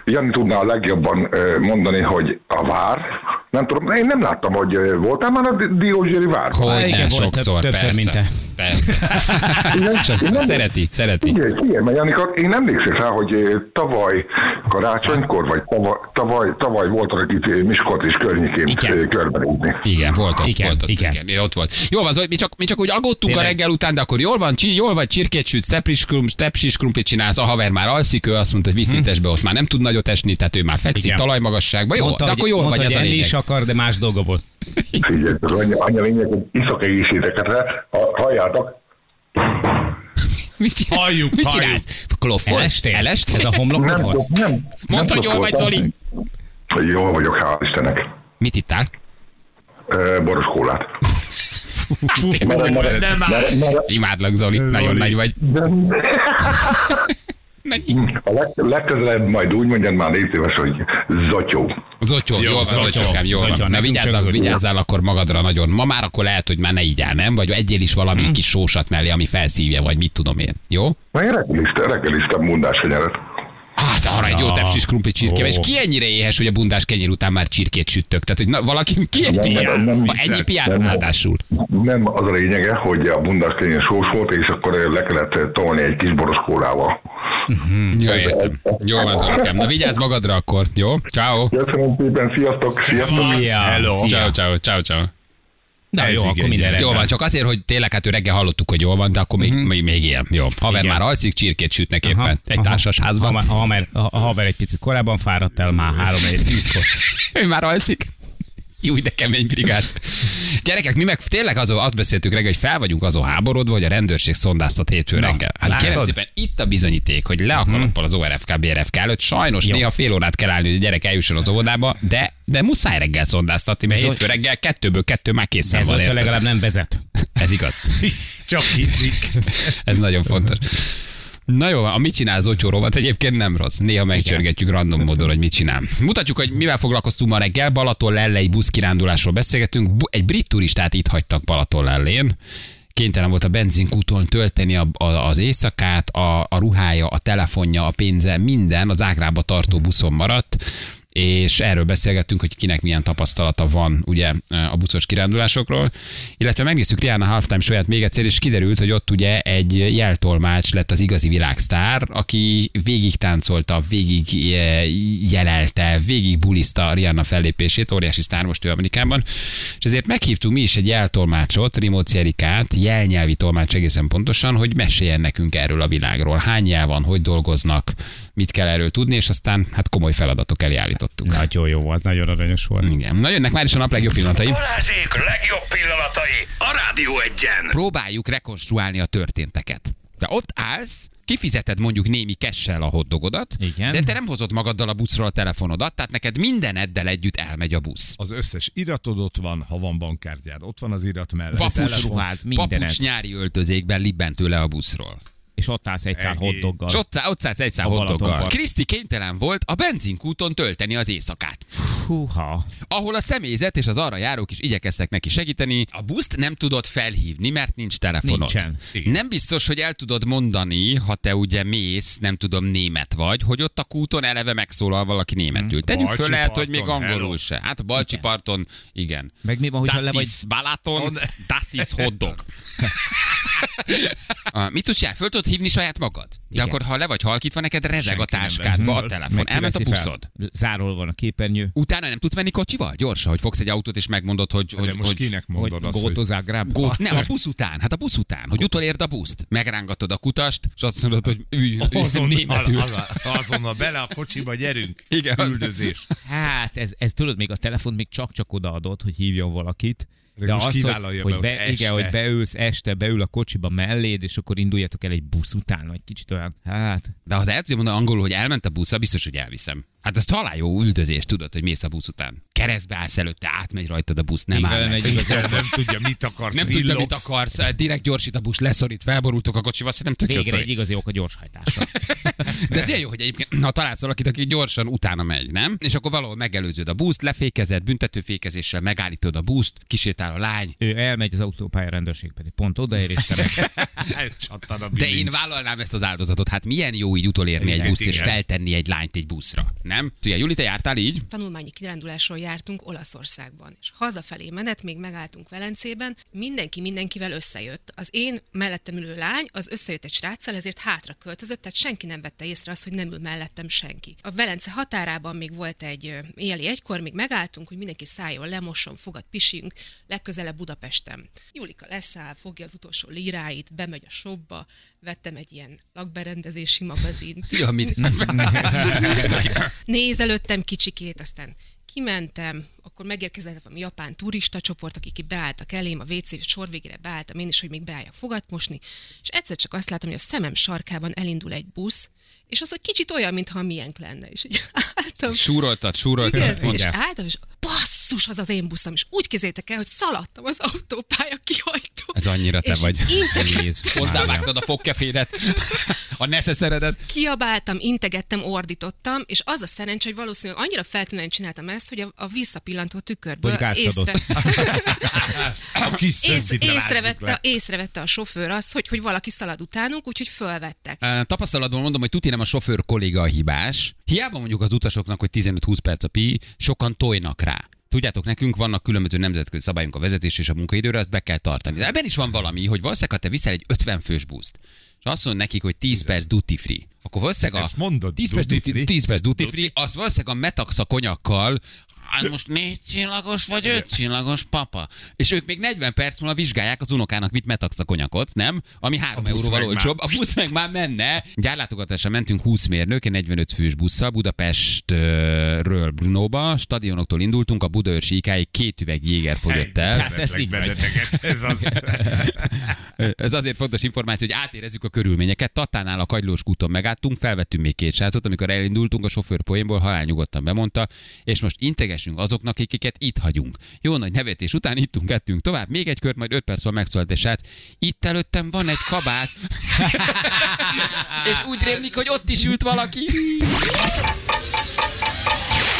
Jani tudná a legjobban mondani, hogy a vár. Nem tudom, én nem láttam, hogy voltál már a Di- Diózseri vár. Hogy igen, sokszor, többször, persze. mint te. Persze. Sokszor, szereti, szereti. Figyelj, figyelj, mert Janika, én emlékszem rá, hogy tavaly karácsonykor, vagy tavaly, tavaly, tavaly voltak itt Miskolc és környékén Igen. körbenézni. Igen, volt ott, Igen, volt ott, igen. igen. igen. ott volt. Jó van, Zoli, mi csak, mi csak úgy aggódtunk a reggel után, de akkor jól van, csi, jól vagy, csirkét süt, tepsis, krum, tepsis krumplit csinálsz, a haver már alszik, ő azt mondta, hogy vízszintesbe ott már nem tud nagyot esni, tehát ő már fekszik Igen. talajmagasságban. Jó, Mondta, de akkor jól mondta, vagy, ez a lényeg. is akar, de más dolga volt. Figyelj, az annyi, annyi a lényeg, hogy iszok egészségeteket, ha, halljátok, Mit csinálsz? Halljuk, Mit halljuk. csinálsz? Kloffolsz? Elestél? Elestél? Ez a homlokod nem, nem, nem. Mondta, hogy nem jól vagy. Zoli. Jól vagyok, hál' Istennek. Mit ittál? Boros kólát. Mert, mert, Nem áll. mert, mert, Imádlak, Zoli, nagyon nagy vagy. a leg, legközelebb majd úgy mondjad már légy szíves, hogy zotyó. Zotyó, Jó, jól van. Zotyókám, jól Zotyó, van. Na vigyázzál, vigyázzál akkor magadra nagyon. Ma már akkor lehet, hogy már ne így áll, nem? Vagy egyél is valami kis sósat mellé, ami felszívja, vagy mit tudom én. Jó? Na én reggeliztem, reggeliztem mundás kenyeret. Hát arra egy jó tepsis krumpli csirke. És ki ennyire éhes, hogy a bundás kenyér után már csirkét süttök? Tehát, hogy na, valaki ki ennyi Nem, nem, nem Ha vicces. ennyi piár Nem. ráadásul. Nem az a lényege, hogy a bundás kenyér sós volt, és akkor le kellett tolni egy kis boros kólával. Ja, értem. Jó van, Zolikám. Na vigyázz magadra akkor. Jó? Ciao. Köszönöm szépen, sziasztok! Sziasztok! Szia. Hello. Ciao, ciao, ciao, ciao. Na Ez jó, igen, akkor minden. Jó van, csak azért, hogy tényleg hát ő reggel hallottuk, hogy jól van, de akkor még, még, még ilyen. Jó. Haver Igen. már alszik, csirkét sütnek Aha, éppen. Egy aha. társas házban. Ha, ha, haver, ha, a haver egy picit korábban fáradt el, már három egy tízkor. Ő már alszik. Jó, de kemény brigád. Gyerekek, mi meg tényleg azon, azt beszéltük reggel, hogy fel vagyunk azon háborodva, hogy a rendőrség szondáztat hétfő Na, reggel. Hát kérem szépen, itt a bizonyíték, hogy le a kalappal az ORFK, BRFK előtt. Sajnos Jó. néha fél órát kell állni, hogy a gyerek eljusson az óvodába, de, de muszáj reggel szondáztatni, mert Ez hétfő reggel kettőből kettő már készen Ez van. érted? legalább nem vezet. Ez igaz. Csak hiszik. Ez nagyon fontos. Na jó, a mit csinál Zotyó rovat egyébként nem rossz. Néha megcsörgetjük random módon, hogy mit csinál. Mutatjuk, hogy mivel foglalkoztunk ma reggel. Balaton lellei buszkirándulásról beszélgetünk. Egy brit turistát itt hagytak Balaton lellén. Kénytelen volt a benzinkúton tölteni a, a, az éjszakát, a, a ruhája, a telefonja, a pénze, minden az Ágrába tartó buszon maradt és erről beszélgettünk, hogy kinek milyen tapasztalata van ugye a buszos kirándulásokról, illetve megnéztük Rihanna Halftime show még egyszer, és kiderült, hogy ott ugye egy jeltolmács lett az igazi világsztár, aki végig táncolta, végig jelelte, végig buliszta Rihanna fellépését, óriási sztár most ő Amerikában, és ezért meghívtunk mi is egy jeltolmácsot, Rimóci Erikát, jelnyelvi tolmács egészen pontosan, hogy meséljen nekünk erről a világról. Hány nyelv van, hogy dolgoznak, mit kell erről tudni, és aztán hát komoly feladatok elé állítottuk. Nagyon jó volt, nagyon aranyos volt. Igen. Na jönnek már is a nap legjobb pillanatai. Balázsék legjobb pillanatai a Rádió egyen. Próbáljuk rekonstruálni a történteket. De ott állsz, kifizeted mondjuk némi kessel a hotdogodat, Igen. de te nem hozod magaddal a buszról a telefonodat, tehát neked mindeneddel együtt elmegy a busz. Az összes iratod ott van, ha van bankkártyád, ott van az irat mellett. Papucs, ruhád, papucs nyári öltözékben libbentő le a buszról. És ott állsz egy szál Ennyi. hotdoggal. És ott, ott szállsz egy. Balatonpark. Kriszti kénytelen volt a benzinkúton tölteni az éjszakát. Húha. ahol a személyzet és az arra járók is igyekeztek neki segíteni. A buszt nem tudod felhívni, mert nincs telefonod. Nincsen. Igen. Nem biztos, hogy el tudod mondani, ha te ugye mész, nem tudom, német vagy, hogy ott a kúton eleve megszólal valaki németül. Tegyük föl, lehet, hogy még parton, angolul hello. se. Hát a Balcsi parton, igen. Meg mi van, hogyha das le vagy... Balaton, On- das ist hotdog. Mit tudsz csinálni? Föl tudod hívni saját magad? Igen. akkor, ha le vagy halkítva, neked rezeg a Senki nem táskádba a telefon. Elment a buszod. Fel. Zárol van a képernyő. Utána nem tudsz menni kocsival? Gyorsan, hogy fogsz egy autót és megmondod, hogy... De hogy, most hogy kinek Hogy mondod azt, hogy gótozák gráb. Gó, nem, a busz után. Hát a busz után, hogy utolérd a buszt. Megrángatod a kutast, és azt mondod, hogy ülj, azonnal, azonnal, bele a kocsiba, gyerünk. Igen. Üldözés. Hát, ez, ez tudod, még a telefon még csak-csak odaadott, hogy hívjon valakit. De De az, hogy, hogy, be, hogy igen, este. hogy beülsz este, beül a kocsiba melléd, és akkor induljatok el egy busz után, vagy kicsit olyan, hát... De ha el tudja mondani angolul, hogy elment a busz, biztos, hogy elviszem. Hát ez talán jó üldözés, tudod, hogy mész a busz után. Keresztbe állsz előtte, átmegy rajtad a busz, nem áll meg. egy igazi Igen, nem tudja, mit akarsz, Nem tudja, mit villogsz. akarsz, direkt gyorsít a busz, leszorít, felborultok a kocsival, szerintem tök Végre egy igazi ok a gyorshajtásra. De ez ilyen jó, hogy egyébként, ha találsz valakit, aki gyorsan utána megy, nem? És akkor valahol megelőződ a buszt, lefékezed, büntetőfékezéssel megállítod a buszt, kisétál a lány, Ő elmegy az autópálya rendőrség pedig pont odaér, és te meg De én vállalnám ezt az áldozatot. Hát milyen jó így utolérni egy Igen, buszt és igen. feltenni egy lányt egy buszra, nem? Ugye, Juli, te jártál így? tanulmányi kirándulásról jártunk Olaszországban, és hazafelé menet még megálltunk Velencében, mindenki mindenkivel összejött. Az én mellettem ülő lány az összejött egy sráccal, ezért hátra költözött, tehát senki nem vette észre azt, hogy nem ül mellettem senki. A Velence határában még volt egy éjjeli egykor, még megálltunk, hogy mindenki szálljon, lemosson, fogad, pisünk, legközelebb Budapesten. Julika leszáll, fogja az utolsó líráit, bemegy a shopba, vettem egy ilyen lakberendezési magazint, Ja, mit? nézelődtem kicsikét, aztán kimentem, akkor megérkezett valami japán turista csoport, akik ki beálltak elém, a WC sor végére beálltam én is, hogy még beálljak fogat mosni, és egyszer csak azt látom, hogy a szemem sarkában elindul egy busz, és az, hogy kicsit olyan, mintha a miénk lenne, és így álltam. Súroltad, súroltad. Igen, és mondjál. álltam, és basszus, basszus, az az én buszom, és úgy kézzétek el, hogy szaladtam az autópálya kihajtó. Ez annyira te vagy. Hozzávágtad a fogkefédet, a neszeszeredet. Kiabáltam, integettem, ordítottam, és az a szerencsé, hogy valószínűleg annyira feltűnően csináltam ezt, hogy a, a visszapillantó tükörből észre, A kis ész, észrevette, le. észrevette a sofőr azt, hogy, hogy valaki szalad utánunk, úgyhogy fölvettek. Ö, Tapasztalatban mondom, hogy tuti nem a sofőr kolléga a hibás. Hiába mondjuk az utasoknak, hogy 15-20 perc a pi, sokan tojnak rá. Tudjátok, nekünk vannak különböző nemzetközi szabályunk a vezetés és a munkaidőre, azt be kell tartani. De ebben is van valami, hogy valószínűleg, ha te viszel egy 50 fős buszt, és azt mondod nekik, hogy 10 perc duty free, akkor valószínűleg a Ezt mondod, 10 perc duty free? 10 perc duty free, az valószínűleg a metaxa konyakkal, hát most négy csillagos vagy öt csillagos papa. És ők még 40 perc múlva vizsgálják az unokának mit metaxa konyakot, nem? Ami 3 busz euróval már. olcsóbb. A busz meg már menne. Gyárlátogatásra mentünk 20 mérnök, egy 45 fős busszal Budapestről Brunóba, stadionoktól indultunk, a Budaörsi ikáig két üveg jéger fogyott el. Hát ez így ez az. Ez azért fontos információ, hogy átérezzük a körülményeket. Tatánál a Kagylós kúton megálltunk, felvettünk még két srácot, amikor elindultunk, a sofőr poénból halálnyugodtan bemondta, és most integessünk azoknak, akiket itt hagyunk. Jó nagy nevetés után ittunk, ettünk tovább, még egy kört, majd öt perc múlva megszólalt egy srác. Itt előttem van egy kabát, és úgy rémlik, hogy ott is ült valaki.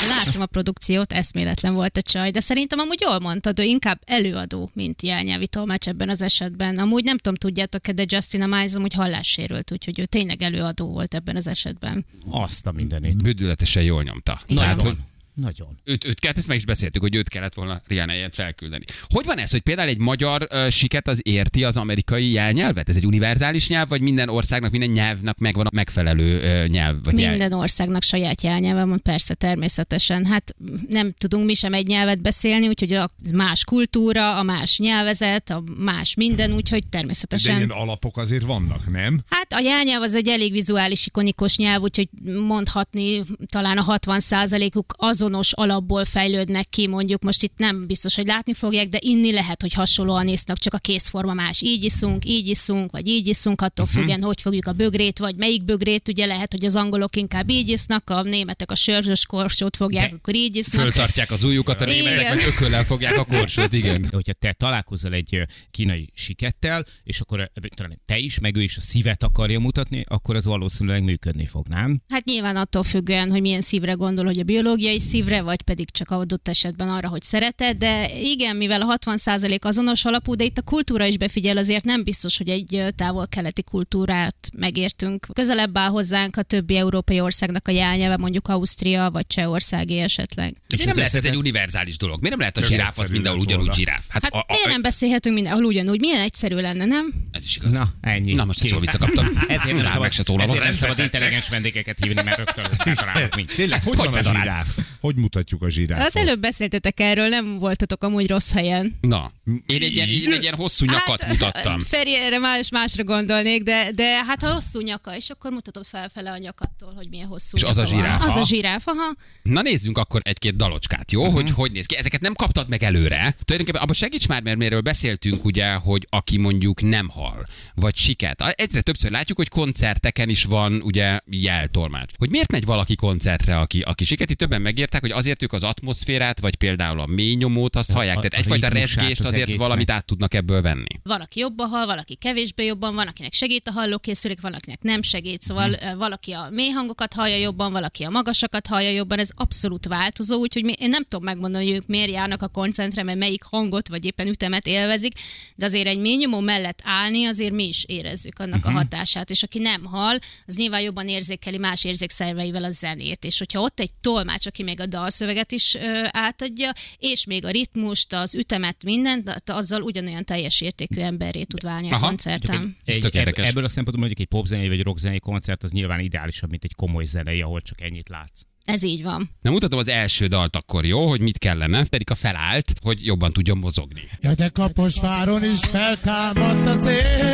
Láttam a produkciót, eszméletlen volt a csaj, de szerintem amúgy jól mondtad, ő inkább előadó, mint jelnyelvi tolmács ebben az esetben. Amúgy nem tudom, tudjátok-e, de Justina Miles amúgy hallássérült, úgyhogy ő tényleg előadó volt ebben az esetben. Azt a mindenét. Bődületesen jól nyomta. Tehát, hogy Nagyon. Őt, őt kellett, ezt meg is beszéltük, hogy őt kellett volna Rihanna ilyet felküldeni. Hogy van ez, hogy például egy magyar uh, siket az érti az amerikai jelnyelvet? Ez egy univerzális nyelv, vagy minden országnak, minden nyelvnek megvan a megfelelő uh, nyelv? Vagy Minden nyelv? országnak saját jelnyelve van, persze természetesen. Hát nem tudunk mi sem egy nyelvet beszélni, úgyhogy a más kultúra, a más nyelvezet, a más minden, úgyhogy De természetesen. ilyen alapok azért vannak, nem? Hát a jelnyelv az egy elég vizuális, ikonikus nyelv, úgyhogy mondhatni talán a 60%-uk azonos alapból fejlődnek ki, mondjuk most itt nem biztos, hogy látni fogják, de inni lehet, hogy hasonlóan isznak, csak a készforma más. Így iszunk, így iszunk, vagy így iszunk, attól Mhm. függően, hogy fogjuk a bögrét, vagy melyik bögrét, ugye lehet, hogy az angolok inkább így isznak, a németek a sörzsös korsót fogják, De akkor így isznak. Föltartják az ujjukat a németek, vagy ököllel fogják a korsót, igen. Hogyha te találkozol egy kínai sikettel, és akkor talán te is, meg ő is a szívet akarja mutatni, akkor az valószínűleg működni fog, nem? Hát nyilván attól függően, hogy milyen szívre gondol, hogy a biológiai szívre, vagy pedig csak adott esetben arra, hogy szereted, de igen, mivel a 60% azonos alapú, de itt a kultúra is befigyel, azért nem biztos, hogy egy távol-keleti kultúrát megértünk. Közelebb áll hozzánk a többi európai országnak a jelnyelve, mondjuk Ausztria vagy Csehországé esetleg. Miért nem lehet ez egy univerzális dolog? Miért nem lehet a zsiráf az mindenhol ugyanúgy zsiráf? Hát a, a, miért nem beszélhetünk mindenhol ugyanúgy? Milyen egyszerű lenne, nem? Ez is igaz. Na, ennyi. Na, most ezt visszakaptam. Ezért nem szabad, meg se szólalok. ezért nem szabad intelligens vendégeket hívni, mert rögtön megtalálok mind. Tényleg, hogy, Hogy van a zsiráf? Hogy mutatjuk a zsiráfot? Az előbb beszéltetek erről, nem voltatok amúgy rossz helyen. Na, én egy ilyen, én egy ilyen hosszú nyakat mutattam. Feri, erre más, másra gondolnék, de, de hát ha hosszú nyaka, és akkor mutatod felfele a nyakattól, hogy milyen hosszú És az nyaka a zsiráf, Van. Az ha? a zsiráf, aha. Na nézzünk akkor egy-két dalocskát, jó? Uh-huh. Hogy hogy néz ki. Ezeket nem kaptad meg előre. Tulajdonképpen abban segíts már, mert miről beszéltünk, ugye, hogy aki mondjuk nem hal, vagy siket. Egyre többször látjuk, hogy koncerteken is van ugye jeltolmács. Hogy miért megy valaki koncertre, aki, aki siketi? Többen megértek, hogy azért ők az atmoszférát, vagy például a mély nyomót azt hallják. Tehát egyfajta rezgést az azért valamit át tudnak ebből venni. Van, aki jobban hal, valaki kevésbé jobban, van, akinek segít a hallókészülék, van, akinek nem segít. Szóval Mhm. uh valaki a mély hangokat hallja jobban, valaki a magasakat hallja jobban, ez abszolút változó, úgyhogy mi- én nem tudom megmondani, hogy ők miért járnak a koncentre, mert melyik hangot vagy éppen ütemet élvezik, de azért egy mély nyomó mellett állni, azért mi is érezzük annak Mhm. uh-huh. a hatását, és aki nem hal, az nyilván jobban érzékeli más érzékszerveivel a zenét, és hogyha ott egy tolmács, aki még a dalszöveget is ö, átadja, és még a ritmust, az ütemet, mindent, de- de azzal ugyanolyan teljes értékű emberré tud válni a Aha. koncerten. Ez Egy, tök ebb, érdekes. ebből a szempontból mondjuk egy popzenei vagy rockzenei koncert az nyilván ideálisabb, mint egy komoly zenei, ahol csak ennyit látsz. Ez így van. Na mutatom az első dalt akkor, jó? Hogy mit kellene. Pedig a felállt, hogy jobban tudjon mozogni. Ja, de Kaposváron is feltámadt a szél.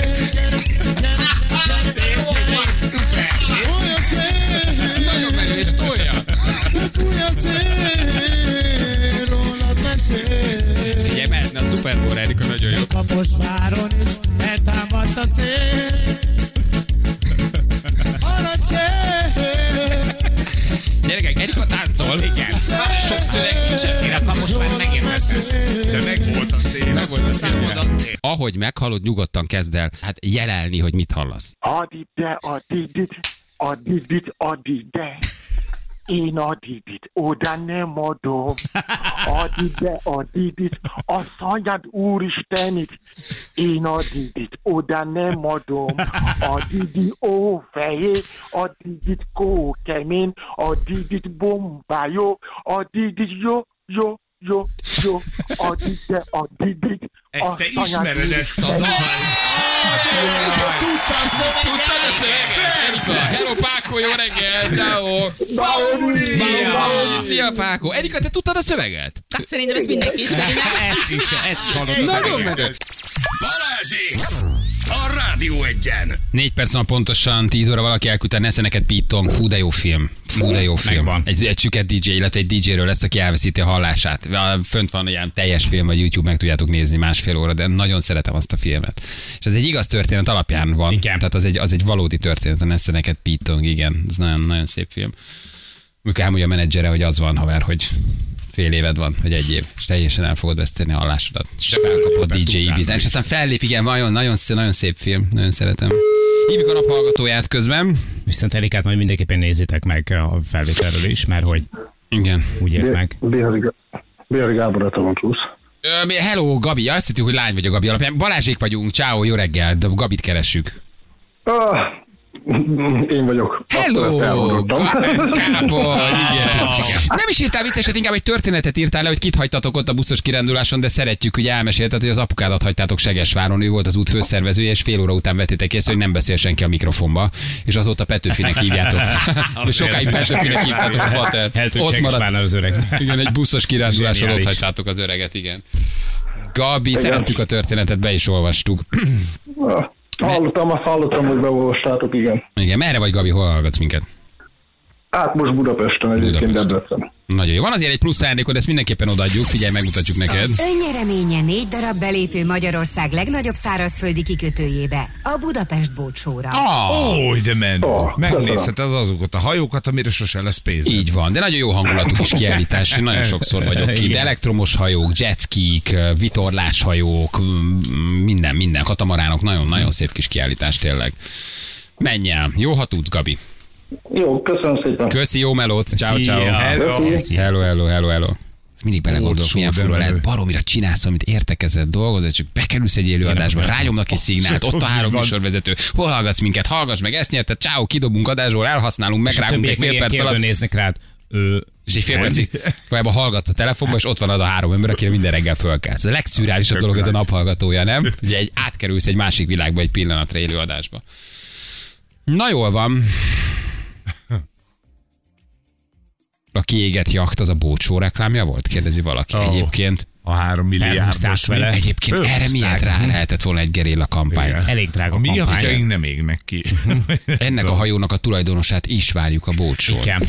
Ahogy meghalod, nyugodtan kezd el hát jelelni, hogy mit hallasz. Add ide, add ide, add ide, add ide. Én ide, oda nem adom. Add ide, add ide, a szanyad úristenit. Én ide, oda nem adom. Add ide, ó add ide, kó kemény, ide, bomba jó, ide, jó, jó, jó, jó, add ide. Ezt te ismered ezt a dalt? Tudtad a szöveget? Hello Páko, jó reggel, ciao. Szia! Szia Páko. Erika, te tudtad a szöveget? Hát szerintem ezt mindenki ismeri? Ezt is, ezt is hallottam. Balázsék! A Egyen! Négy perc van pontosan, 10 óra valaki elküldte nesze neked Pitong. Fú, de jó film. Fú, de jó film. Megvan. Egy, egy süket DJ, illetve egy DJ-ről lesz, aki elveszíti a hallását. Fönt van ilyen teljes film, a YouTube meg tudjátok nézni másfél óra, de nagyon szeretem azt a filmet. És ez egy igaz történet alapján van. Igen. Tehát az egy, az egy valódi történet, a nesze neked Pitong, igen. Ez nagyon, nagyon szép film. Mikor elmondja a menedzsere, hogy az van, haver, hogy fél éved van, vagy egy év, és teljesen el fogod veszteni a hallásodat. És felkapod DJ meg. és aztán fellép, igen, nagyon, nagyon, szép, nagyon szép film, nagyon szeretem. Hívjuk a naphallgatóját közben. Viszont Erikát majd mindenképpen nézzétek meg a felvételről is, mert hogy Igen. úgy ért meg. Béri Gábor a mi- Hello, Gabi, azt hittük, hogy lány vagy a Gabi alapján. Balázsék vagyunk, ciao, jó reggel, de Gabit keressük. Ah, én vagyok. Hello. Gábor, igen. Nem is írtál vicceset, inkább egy történetet írtál le, hogy kit hagytatok ott a buszos kiránduláson, de szeretjük, hogy elmesélted, hogy az apukádat hagytátok Segesváron, ő volt az út főszervezője, és fél óra után vettétek észre, hogy nem beszél senki a mikrofonba, és azóta Petőfinek hívjátok. De sokáig Petőfinek hívtátok a fatert. Ott maradt. Az öreg. Igen, egy buszos kiránduláson ott hagytátok az öreget, igen. Gabi, szerettük a történetet, be is olvastuk. Hallottam, hallottam, hogy beolvastátok, igen. Igen, merre vagy Gabi, hol hallgatsz minket? Hát most Budapesten egyébként Budapest. Debrecen. Nagyon jó. Van azért egy plusz ajándékod, ezt mindenképpen odaadjuk. Figyelj, megmutatjuk neked. Az önnyereménye négy darab belépő Magyarország legnagyobb szárazföldi kikötőjébe, a Budapest bócsóra. Ah, Ó, de menő. Ó, Megnézheted az azokat a hajókat, amire sose lesz pénz. így van, de nagyon jó hangulatú kis kiállítás. Nagyon sokszor vagyok ki. De elektromos hajók, jetskik, vitorláshajók, mm, minden, minden, katamaránok. Nagyon-nagyon szép kis kiállítás tényleg. Menj el. Jó, ha tudsz, Gabi. Jó, köszönöm szépen. Köszi, jó melót. Ciao, ciao. Hello. Hello, hello, hello, hello. Ez mindig belegondolok, milyen fura lehet, baromira csinálsz, amit értekezett, dolgozol, csak bekerülsz egy élőadásba, rányomnak egy szignált, ott a három műsorvezető, hol hallgatsz minket, hallgass meg, ezt nyerted, ciao, kidobunk adásról, elhasználunk, megrágunk egy fél perc alatt, néznek rád. Ő, és egy fél percig valójában hallgatsz a telefonba, és ott van az a három ember, akire minden reggel fölkelsz. Ez a legszürálisabb dolog ez a naphallgatója, nem? Ugye egy, átkerülsz egy másik világba egy pillanatra élőadásba. Na jól van. A kiégett jacht az a bócsó reklámja volt? Kérdezi valaki. Ó. Egyébként, A három milliárdos. Vele. egyébként erre Fölhúzták. miért rá lehetett volna egy gerilla kampány? Igen. elég drága A mi kampány. nem égnek ki. Ennek a hajónak a tulajdonosát is várjuk a bócsón. Igen.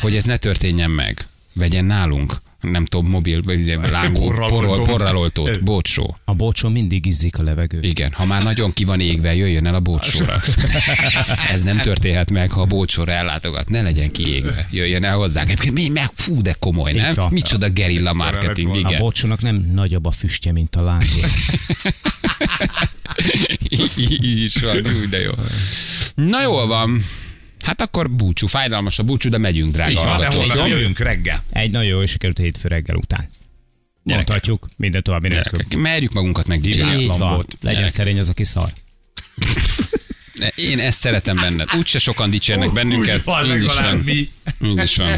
Hogy ez ne történjen meg. Vegyen nálunk. Nem tudom, mobil, vagy lángó, Porral porral, oltót. porral oltót, bócsó. A bócson mindig izzik a levegő. Igen, ha már nagyon ki van égve, jöjjön el a bócsóra. Ez nem történhet meg, ha a bócsóra ellátogat. Ne legyen kiégve. Jöjjön el hozzánk. Egyébként mi meg, fú, de komoly, nem? Micsoda gerilla marketing, volna. A igen. bócsónak nem nagyobb a füstje, mint a lángé. Így is van, úgy de jó. Na jól van. Hát akkor búcsú, fájdalmas a búcsú, de megyünk, drága Így van, de holnap jövünk reggel. Egy nagyon jó sikerült hétfő reggel után. Mondhatjuk, minden további nélkül. Gyerekek, merjük magunkat megdicsérni. Így van. volt. Legyen Gyerek. szerény az, aki szar. Én ezt szeretem benned. Úgyse sokan dicsérnek bennünket. Úgy van, legalább mi. Így is van.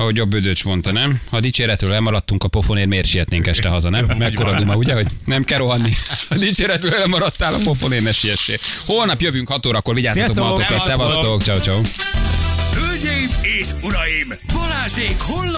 Ahogy a Bödöcs mondta, nem? Ha dicséretről elmaradtunk a pofonért, miért sietnénk este haza, nem? Mekkora duma, ugye, hogy nem kell rohanni. Ha dicséretről elmaradtál a pofonért, ne siessél. Holnap jövünk 6 órakor, vigyázzatok magatokra, szevasztok, ciao, ciao. Hölgyeim és uraim, Balázsék holnap